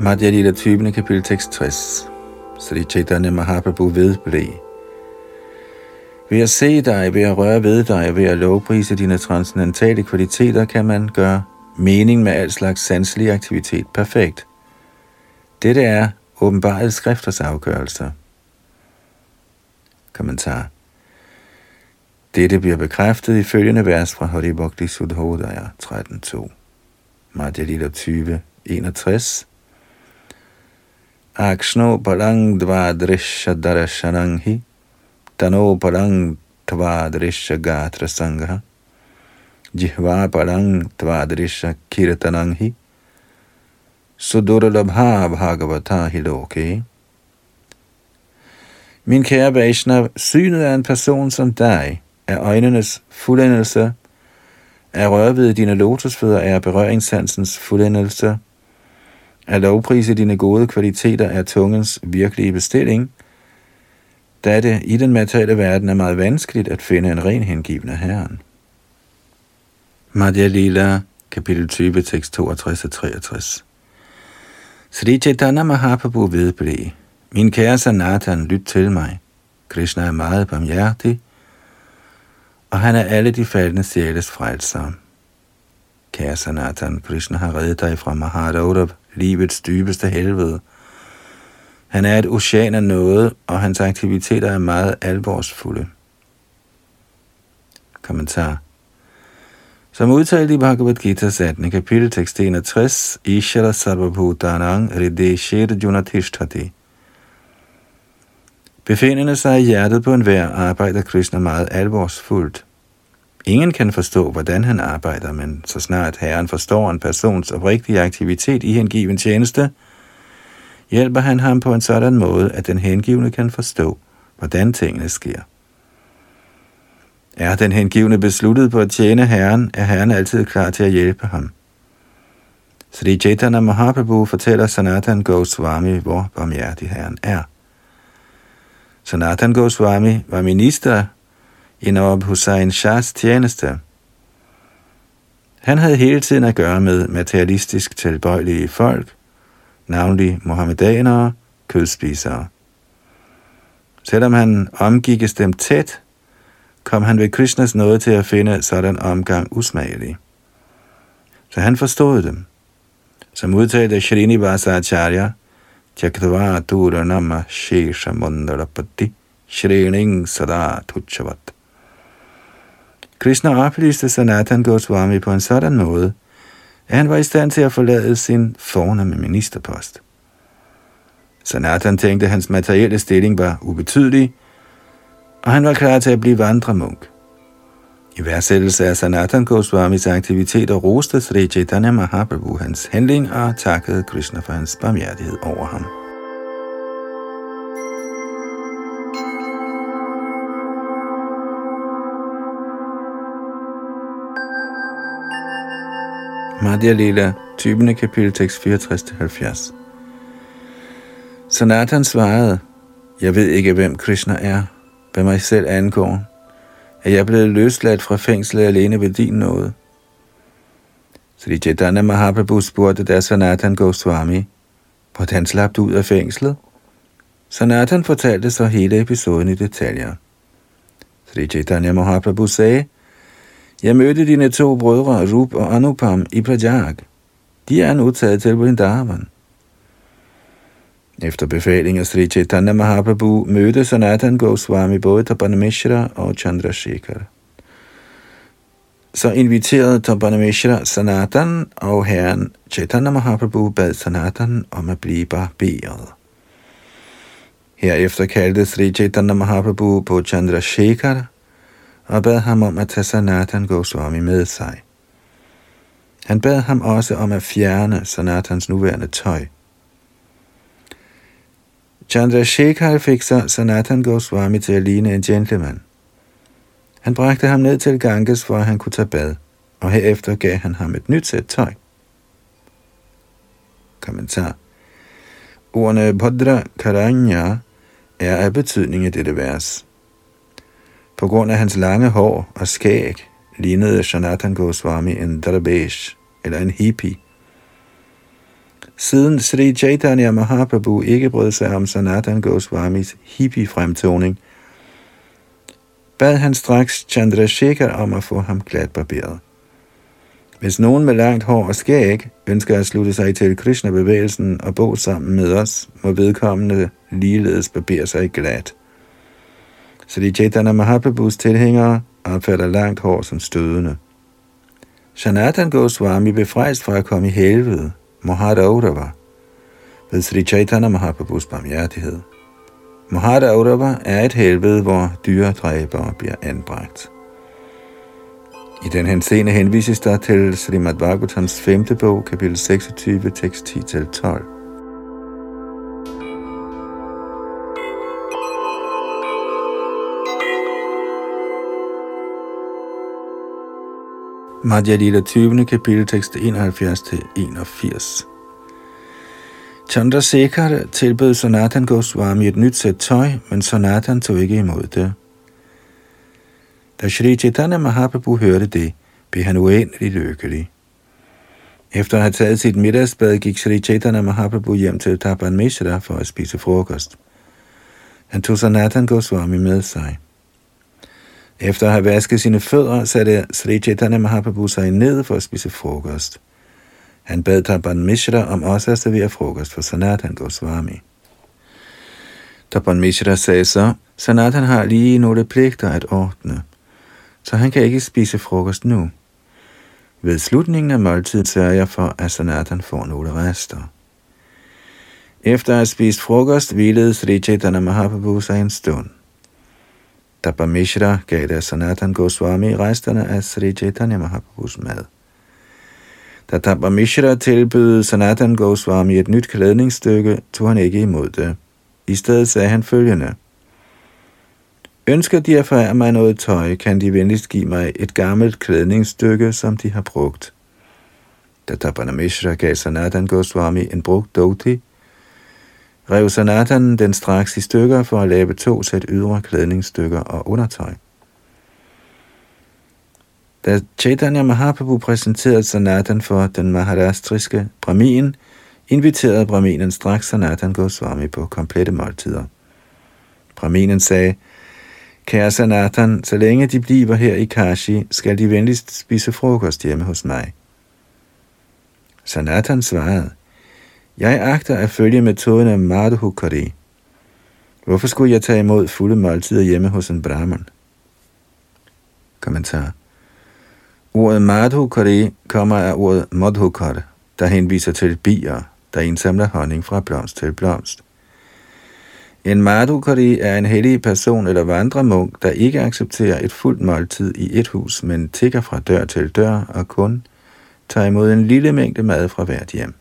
Madhya Lila 20. kapitel tekst 60. Sri Chaitanya Mahaprabhu vedblev. Ved at se dig, ved at røre ved dig, ved at lovprise dine transcendentale kvaliteter, kan man gøre mening med al slags sanselig aktivitet perfekt. Dette er åbenbare skrifters afgørelser. Kommentar. Dette bliver bekræftet i følgende vers fra Hari Bhakti Sudhodaya 13.2. Madhya Lila 20, 61. Akshno parang drisha darashananghi, tano tano parang drisha gatra sangha jihva parang drisha kirtananghi, sudurlabha bhagavata Hiloke. Min kære Vaishnav, synet af en person som dig er øjnenes fuldendelse, er rørved dine lotusfødder er berøringssansens fuldendelse, af lovprise dine gode kvaliteter er tungens virkelige bestilling, da det i den materielle verden er meget vanskeligt at finde en ren hengivende Herren. Madhya Lila, kapitel 20, tekst 62-63. Sri Chaitanya Mahaprabhu vedblev. Min kære Sanatan, lyt til mig. Krishna er meget barmhjertig, og han er alle de faldende sjæles frelser. Kære Sanatan, Krishna har reddet dig fra Mahadaurav, livets dybeste helvede. Han er et ocean af noget, og hans aktiviteter er meget alvorsfulde. Kommentar som udtalt i Bhagavad Gita 18. kapitel tekst 61, Ishara Sarvabhutanang Rideshir Junatishtati. Befindende sig i hjertet på enhver arbejder Krishna meget alvorsfuldt. Ingen kan forstå, hvordan han arbejder, men så snart Herren forstår en persons oprigtige aktivitet i hengiven tjeneste, hjælper han ham på en sådan måde, at den hengivne kan forstå, hvordan tingene sker. Er den hengivne besluttet på at tjene Herren, er Herren altid klar til at hjælpe ham. Sri Chaitanya Mahaprabhu fortæller Sanatan Goswami, hvor barmhjertig Herren er. Sanatan Goswami var minister i Nawab Hussain Shahs tjeneste. Han havde hele tiden at gøre med materialistisk tilbøjelige folk, navnlig mohammedanere, kødspisere. Selvom han omgikkes dem tæt, kom han ved Krishnas nåde til at finde sådan omgang usmagelig. Så han forstod dem. Som udtalte Srinivasa Acharya, Chakravatura Nama Shesha Mundarapati Shrining Sada Tuchavat. Krishna oplyste Sanatan Goswami på en sådan måde, at han var i stand til at forlade sin fornemme ministerpost. Sanatan tænkte, at hans materielle stilling var ubetydelig, og han var klar til at blive vandremunk. I værdsættelse af Sanatan Goswamis aktiviteter roste Sri Chaitanya Mahaprabhu hans handling og takkede Krishna for hans barmhjertighed over ham. Madhya Lila, 20. kapitel, tekst 64-70. Sanatan svarede, jeg ved ikke, hvem Krishna er, hvad mig selv angår, at jeg blevet løsladt fra fængslet alene ved din nåde. Sri Chaitanya Mahaprabhu spurgte da Sanatan Goswami, hvordan slap du ud af fængslet? Sanatan fortalte så hele episoden i detaljer. Sri Chaitanya Mahaprabhu sagde, jeg mødte dine to brødre, Rup og Anupam, i Prajag. De er nu taget til Vrindavan. Efter befaling af Sri Chaitanya Mahaprabhu mødte Sanatan Goswami både Tapanamishra og Chandrasekhar. Så inviterede Tapanamishra Sanatan, og herren Chaitanya Mahaprabhu bad Sanatan om at blive barberet. Herefter kaldte Sri Chaitanya Mahaprabhu på Chandrasekhar og bad ham om at tage Sanatan Goswami med sig. Han bad ham også om at fjerne Sanatans nuværende tøj. Chandrasekhar fik så Sanatan Goswami til at ligne en gentleman. Han bragte ham ned til Ganges, for at han kunne tage bad, og herefter gav han ham et nyt sæt tøj. Kommentar Ordene Bhadra Karanya er af betydning i dette vers. På grund af hans lange hår og skæg lignede Sanatan Goswami en Drabesh, eller en hippie, Siden Sri Chaitanya Mahaprabhu ikke brød sig om Sanatan Goswamis hippie-fremtoning, bad han straks Chandrasekhar om at få ham glat barberet. Hvis nogen med langt hår og skæg ønsker at slutte sig til Krishna-bevægelsen og bo sammen med os, må vedkommende ligeledes barbere sig glat. Sri Chaitanya Mahaprabhus tilhængere opfatter langt hår som stødende. Sanatan Goswami befrejst fra at komme i helvede, Mohada Aurava ved Sri Chaitanya Mahaprabhus barmhjertighed. Mohada Aurava er et helvede, hvor dyredræbere bliver anbragt. I den henseende henvises der til Srimad Bhagavatams 5. bog, kapitel 26, tekst 10-12. Madhya Lila 20. kapitel tekst 71-81. Chandrasekhar tilbød Sanatan Goswami et nyt sæt tøj, men Sanatan tog ikke imod det. Da Shri Chaitanya Mahaprabhu hørte det, blev han uendelig lykkelig. Efter at have taget sit middagsbad, gik Sri Chaitanya Mahaprabhu hjem til Tapan Mishra for at spise frokost. Han tog Sanatan Goswami med sig. Efter at have vasket sine fødder, satte Sri Chaitanya Mahaprabhu sig ned for at spise frokost. Han bad Tapan Mishra om også at servere frokost for Sanatan Goswami. Tapan Mishra sagde så, Sanatan har lige nogle pligter at ordne, så han kan ikke spise frokost nu. Ved slutningen af måltiden sørger jeg for, at Sanatan får nogle rester. Efter at have spist frokost, hvilede Sri Chaitanya Mahaprabhu sig en stund. Dappa Mishra gav der Sanatan Goswami resterne af Sri Chaitanya Mahaprabhus mad. Da Dabba Mishra tilbød Sanatan Goswami et nyt klædningsstykke, tog han ikke imod det. I stedet sagde han følgende. Ønsker de at forære mig noget tøj, kan de venligst give mig et gammelt klædningsstykke, som de har brugt. Da Dabba Mishra gav Sanatan Goswami en brugt dhoti, rev Sanatan den straks i stykker for at lave to sæt ydre klædningsstykker og undertøj. Da Chaitanya Mahaprabhu præsenterede Sanatan for den maharastriske Brahmin, inviterede Brahminen straks Sanatan Goswami på komplette måltider. Brahminen sagde, Kære Sanatan, så længe de bliver her i Kashi, skal de venligst spise frokost hjemme hos mig. Sanatan svarede, jeg agter at følge metoden af Madhukari. Hvorfor skulle jeg tage imod fulde måltider hjemme hos en brahman? Kommentar. Ordet Madhukari kommer af ordet Madhukar, der henviser til bier, der indsamler honning fra blomst til blomst. En Madhukari er en hellig person eller vandremunk, der ikke accepterer et fuldt måltid i et hus, men tigger fra dør til dør og kun tager imod en lille mængde mad fra hvert hjem.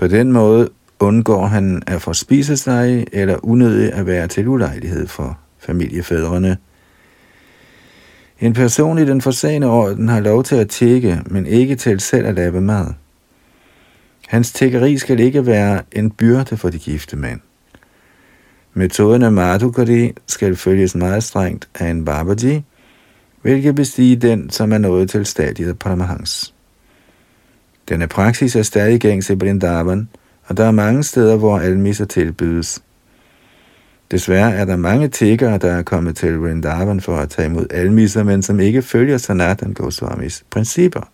På den måde undgår han at forspise sig eller unødigt at være til ulejlighed for familiefædrene. En person i den forsagende orden har lov til at tække, men ikke til selv at lave mad. Hans tækkeri skal ikke være en byrde for de gifte mænd. Metoden af Madhukari skal følges meget strengt af en Babaji, hvilket bestige den, som er nået til stadiet Paramahans. Denne praksis er stadig gængs i Brindavan, og der er mange steder, hvor almisser tilbydes. Desværre er der mange tiggere, der er kommet til Vrindavan for at tage imod almisser, men som ikke følger Sanatan Goswamis principper.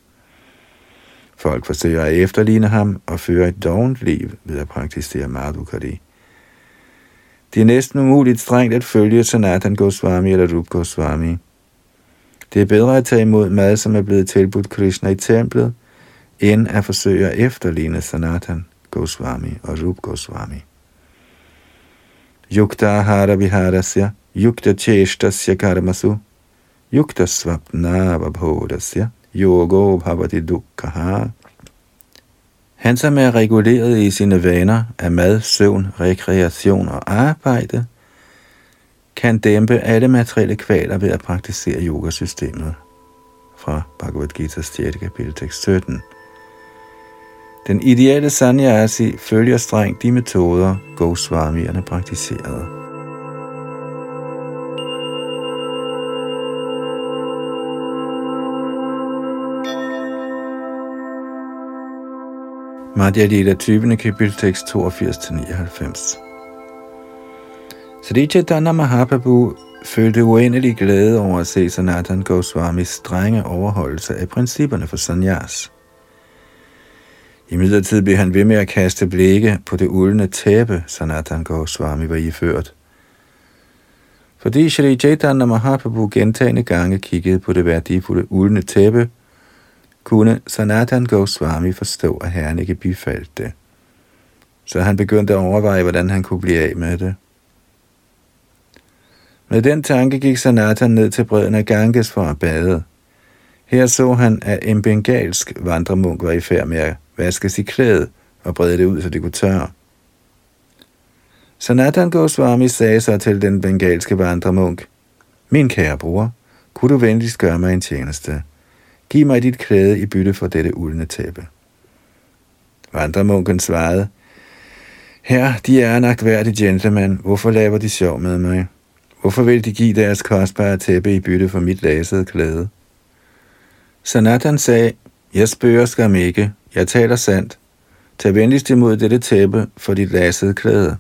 Folk forsøger at efterligne ham og føre et dovent liv ved at praktisere Madhukari. Det er næsten umuligt strengt at følge Sanatan Goswami eller Rup Goswami. Det er bedre at tage imod mad, som er blevet tilbudt Krishna i templet, end at forsøge at efterligne Sanatan Goswami og Rup Goswami. Yukta Hara Viharasya, Yukta Cheshtasya Karmasu, Yukta Svapna Vabhodasya, Yogo Bhavati Dukkaha. Han, som er reguleret i sine vaner af mad, søvn, rekreation og arbejde, kan dæmpe alle materielle kvaler ved at praktisere yogasystemet. Fra Bhagavad Gita's 3. kapitel tekst 17. Den ideelle sannyasi følger strengt de metoder, Goswamierne praktiserede. Madhya Lila 20. kapitel tekst 82-99. Sri Chaitanya Mahaprabhu følte uendelig glæde over at se Sanatan Goswamis strenge overholdelse af principperne for sannyas. I midlertid blev han ved med at kaste blikke på det uldne tæppe, Sanatan Goswami var iført. Fordi Shri Chaitanya Mahaprabhu gentagende gange kiggede på det værdifulde uldne tæppe, kunne Sanatan Goswami forstå, at herren ikke bifaldt det. Så han begyndte at overveje, hvordan han kunne blive af med det. Med den tanke gik Sanatan ned til bredden af Ganges for at bade. Her så han, at en bengalsk vandremunk var i færd med at vaske sit klæde og brede det ud, så det kunne tørre. Sanatan Goswami sagde så til den bengalske vandremunk, Min kære bror, kunne du venligst gøre mig en tjeneste? Giv mig dit klæde i bytte for dette uldne tæppe. Vandremunken svarede, Her, de er en agtværdig gentleman. Hvorfor laver de sjov med mig? Hvorfor vil de give deres kostbare tæppe i bytte for mit lasede klæde? Sanatan sagde, jeg spørger skam ikke, jeg taler sandt. Tag venligst imod dette tæppe for dit lasede klæde.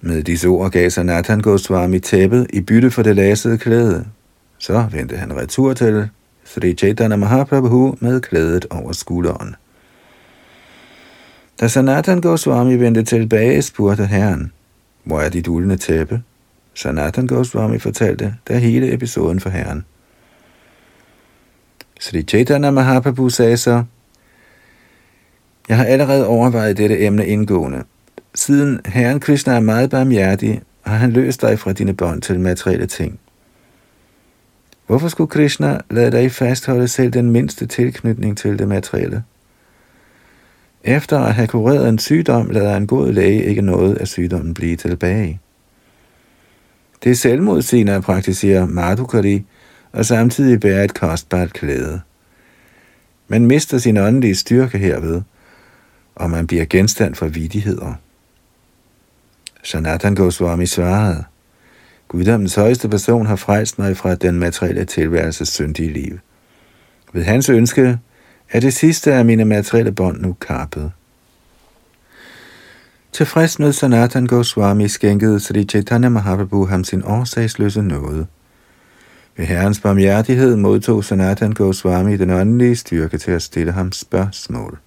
Med disse ord gav Sanatan Goswami tæppet i bytte for det lasede klæde. Så vendte han retur til Sri Chaitanya Mahaprabhu med klædet over skulderen. Da Sanatan Goswami vendte tilbage, spurgte herren, hvor er dit uldne tæppe? Sanatan Goswami fortalte der hele episoden for herren. Sri Chaitanya Mahaprabhu sagde så, Jeg har allerede overvejet dette emne indgående. Siden Herren Krishna er meget barmhjertig, har han løst dig fra dine bånd til materielle ting. Hvorfor skulle Krishna lade dig fastholde selv den mindste tilknytning til det materielle? Efter at have kureret en sygdom, lader en god læge ikke noget af sygdommen blive tilbage. Det er selvmodsigende at praktisere madhukari og samtidig bære et kostbart klæde. Man mister sin åndelige styrke herved, og man bliver genstand for vidigheder. Sanatan Goswami svarede, Guddommens højeste person har frelst mig fra den materielle tilværelses syndige liv. Ved hans ønske er det sidste af mine materielle bånd nu kappet. Tilfreds med Sanatan Goswami skænkede Sri Chaitanya Mahaprabhu ham sin årsagsløse nåde. Ved herrens barmhjertighed modtog Sanatan Goswami den åndelige styrke til at stille ham spørgsmål.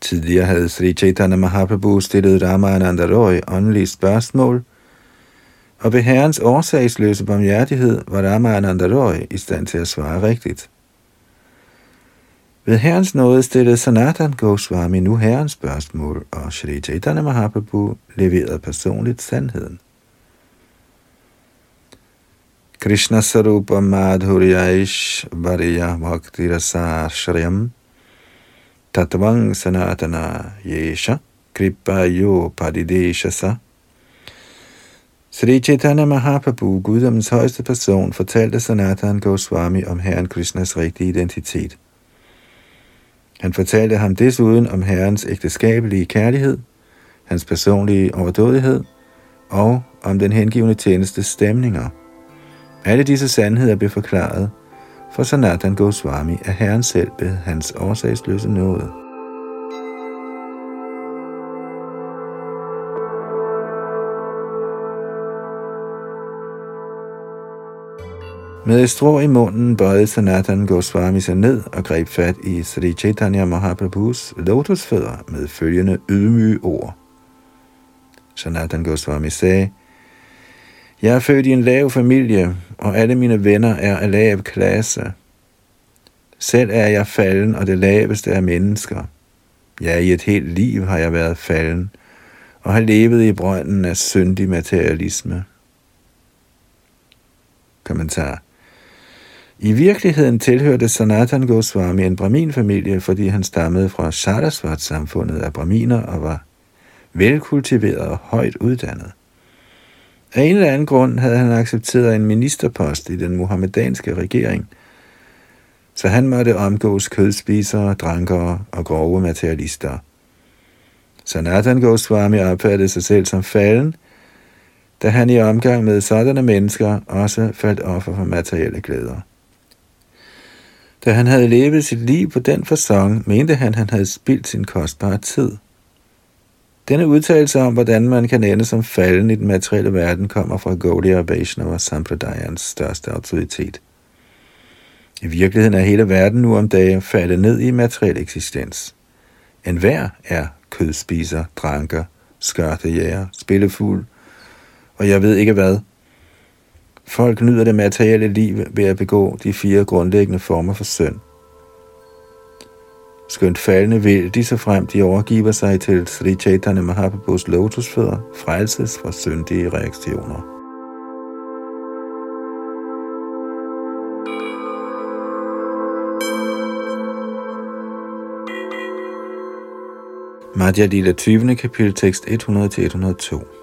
Tidligere havde Sri Chaitanya Mahaprabhu stillet Ramananda Roy åndelige spørgsmål, og ved herrens årsagsløse barmhjertighed var Ramananda Roy i stand til at svare rigtigt. Ved herrens nåde stillede Sanatan Goswami nu herrens spørgsmål, og Sri Chaitanya Mahaprabhu leverede personligt sandheden. Krishna Sarupa Madhuryaish Variya Bhakti Rasa Shriyam Tatvang Sanatana Yesha Kripa Yo Padideshasa Sri Chaitanya Mahaprabhu, guddommens højeste person, fortalte Sanatan Goswami om Herren Krishnas rigtige identitet – han fortalte ham desuden om Herrens ægteskabelige kærlighed, hans personlige overdådighed og om den hengivende tjeneste stemninger. Alle disse sandheder blev forklaret, for Sanatan Goswami er Herren selv ved hans årsagsløse nåde. Med et strå i munden bøjede Sanatan Goswami sig ned og greb fat i Sri Chaitanya Mahaprabhus lotusfødder med følgende ydmyge ord. Sanatan Goswami sagde, jeg er født i en lav familie, og alle mine venner er af lav klasse. Selv er jeg falden, og det laveste af mennesker. Ja, i et helt liv har jeg været falden, og har levet i brønden af syndig materialisme. Kommentar i virkeligheden tilhørte Sanatan Goswami en Brahmin-familie, fordi han stammede fra Sarasvat-samfundet af Brahminer og var velkultiveret og højt uddannet. Af en eller anden grund havde han accepteret en ministerpost i den muhammedanske regering, så han måtte omgås kødspisere, drankere og grove materialister. Sanatan Goswami opfattede sig selv som falden, da han i omgang med sådanne mennesker også faldt offer for materielle glæder. Da han havde levet sit liv på den fasong, mente han, han havde spildt sin kostbare tid. Denne udtalelse om, hvordan man kan ende som falden i den materielle verden, kommer fra Gaudiya Vaishnava Sampradayans største autoritet. I virkeligheden er hele verden nu om dagen faldet ned i materiel eksistens. En hver er kødspiser, dranker, skørtejæger, spillefugl, og jeg ved ikke hvad – Folk nyder det materielle liv ved at begå de fire grundlæggende former for synd. Skønt faldende vil de så frem de overgiver sig til Sri Chaitanya Mahaprabhus lotusfødder, frelses fra syndige reaktioner. Madhya Lila 20. kapitel tekst 100-102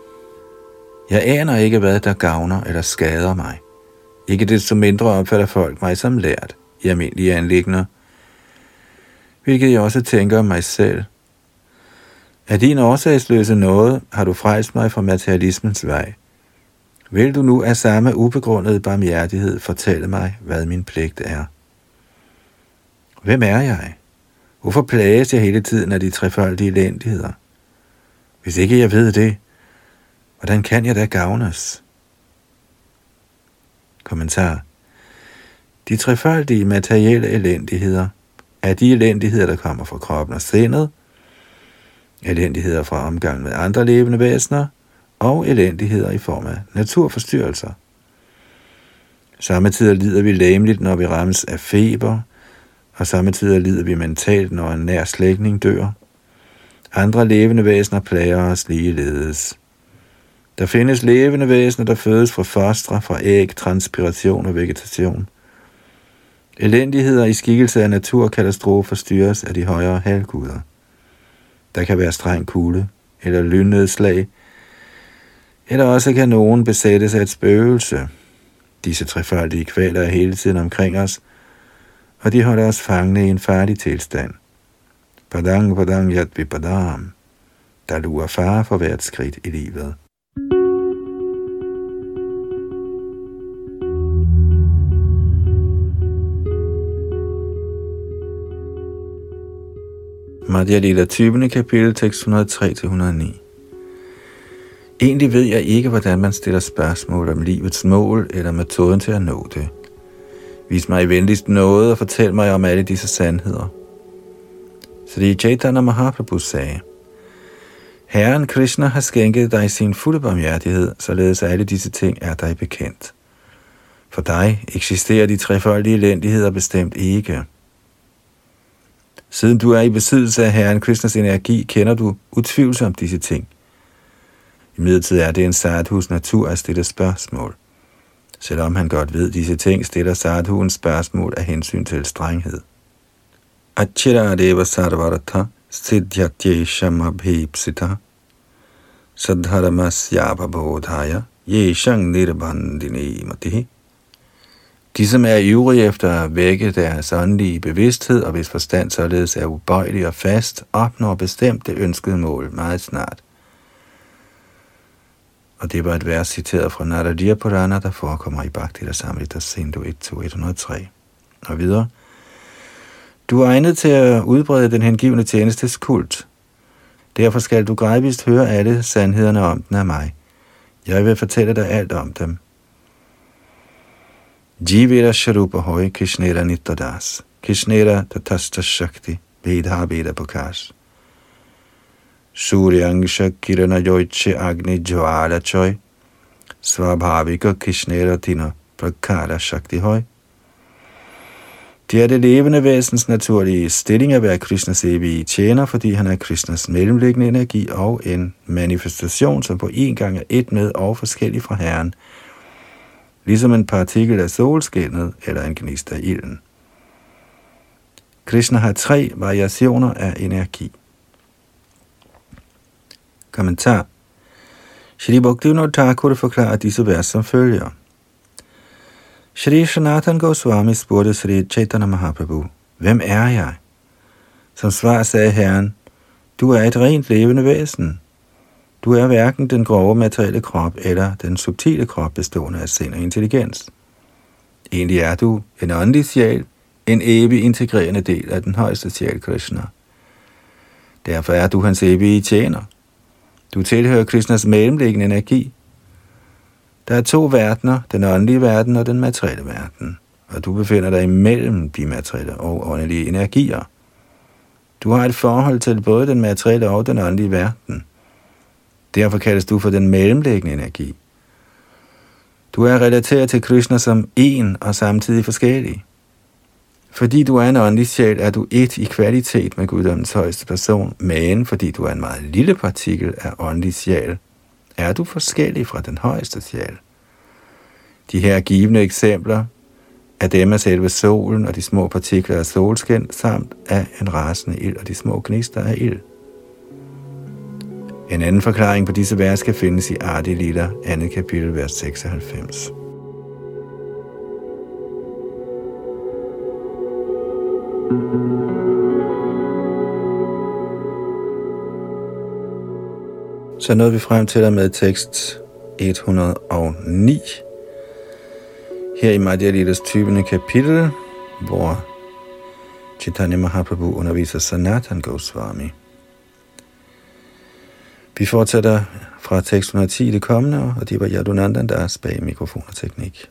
jeg aner ikke, hvad der gavner eller skader mig. Ikke desto mindre opfatter folk mig som lært i almindelige anlægner, hvilket jeg også tænker om mig selv. Af din årsagsløse noget har du frelst mig fra materialismens vej. Vil du nu af samme ubegrundede barmhjertighed fortælle mig, hvad min pligt er? Hvem er jeg? Hvorfor plages jeg hele tiden af de trefoldige elendigheder? Hvis ikke jeg ved det, hvordan kan jeg da gavnes? Kommentar. De trefoldige materielle elendigheder er de elendigheder, der kommer fra kroppen og sindet, elendigheder fra omgang med andre levende væsener og elendigheder i form af naturforstyrrelser. Samtidig lider vi læmeligt, når vi rammes af feber, og samtidig lider vi mentalt, når en nær slægtning dør. Andre levende væsener plager os ligeledes. Der findes levende væsener, der fødes fra fostre, fra æg, transpiration og vegetation. Elendigheder i skikkelse af naturkatastrofer styres af de højere halvguder. Der kan være streng kulde eller lynnedslag, eller også kan nogen besættes af et spøgelse. Disse trefaldige kvaler er hele tiden omkring os, og de holder os fangne i en farlig tilstand. Padang, padang, yat vi padam. Der lurer far for hvert skridt i livet. Madhya Lila 20. kapitel, tekst 103-109. Egentlig ved jeg ikke, hvordan man stiller spørgsmål om livets mål eller metoden til at nå det. Vis mig i venligst noget og fortæl mig om alle disse sandheder. Så det Chaitanya Mahaprabhu sagde, Herren Krishna har skænket dig sin fulde barmhjertighed, således alle disse ting er dig bekendt. For dig eksisterer de trefoldige elendigheder bestemt ikke. Siden du er i besiddelse af Herren Krishnas energi, kender du utvivlsomt disse ting. I midlertid er det en sadhus natur at stille spørgsmål. Selvom han godt ved disse ting, stiller sadhuen spørgsmål af hensyn til strenghed. Achiradeva sarvarata siddhyatyesham abhipsita sadharamasyapabodhaya yeshang nirbandini matihi de, som er ivrige efter at vække deres åndelige bevidsthed, og hvis forstand således er ubøjelig og fast, opnår bestemt det ønskede mål meget snart. Og det var et vers citeret fra Naradir Purana, der forekommer i Bhakti Samrita Sindhu 1-103. Og videre. Du er egnet til at udbrede den hengivende tjenestes kult. Derfor skal du gradvist høre alle sandhederne om den af mig. Jeg vil fortælle dig alt om dem. Jivira Sharupa Hoy Krishnera Nitadas, Krishnera Tatasta Shakti, Vedha Veda Prakash. Suryangsha Kirana Yoiche Agni Jwala Choy Svabhavika Krishnera Tina Prakara Shakti Hoy. Det er det levende væsens naturlige stilling at være Krishnas evige tjener, fordi han er Krishnas mellemliggende energi og en manifestation, som på en gang er et med og forskellig fra Herren, ligesom en partikel af solskinnet eller en gnist af ilden. Krishna har tre variationer af energi. Kommentar Shri Bhaktivinoda Thakur forklarer disse vers som følger. Shri Sanatan Goswami spurgte Sri Chaitanya Mahaprabhu, Hvem er jeg? Som svar sagde Herren, Du er et rent levende væsen. Du er hverken den grove materielle krop eller den subtile krop bestående af sind og intelligens. Egentlig er du en åndelig sjæl, en evig integrerende del af den højeste sjæl Krishna. Derfor er du hans evige tjener. Du tilhører Krishnas mellemliggende energi. Der er to verdener, den åndelige verden og den materielle verden, og du befinder dig imellem de materielle og åndelige energier. Du har et forhold til både den materielle og den åndelige verden – Derfor kaldes du for den mellemliggende energi. Du er relateret til Krishna som en og samtidig forskellig. Fordi du er en åndelig sjæl, er du et i kvalitet med Guddommens højeste person, men fordi du er en meget lille partikel af åndelig sjæl, er du forskellig fra den højeste sjæl. De her givende eksempler er dem af selve solen og de små partikler af solskin, samt af en rasende ild og de små gnister af ild. En anden forklaring på disse vers kan findes i Adi Lila, 2. kapitel, vers 96. Så nåede vi frem til med tekst 109. Her i Madhya Lidas 20. kapitel, hvor Chaitanya Mahaprabhu underviser Sanatan Goswami. Vi fortsætter fra tekst 110 det kommende, og det var Yadunandan, der er bag mikrofon og teknik.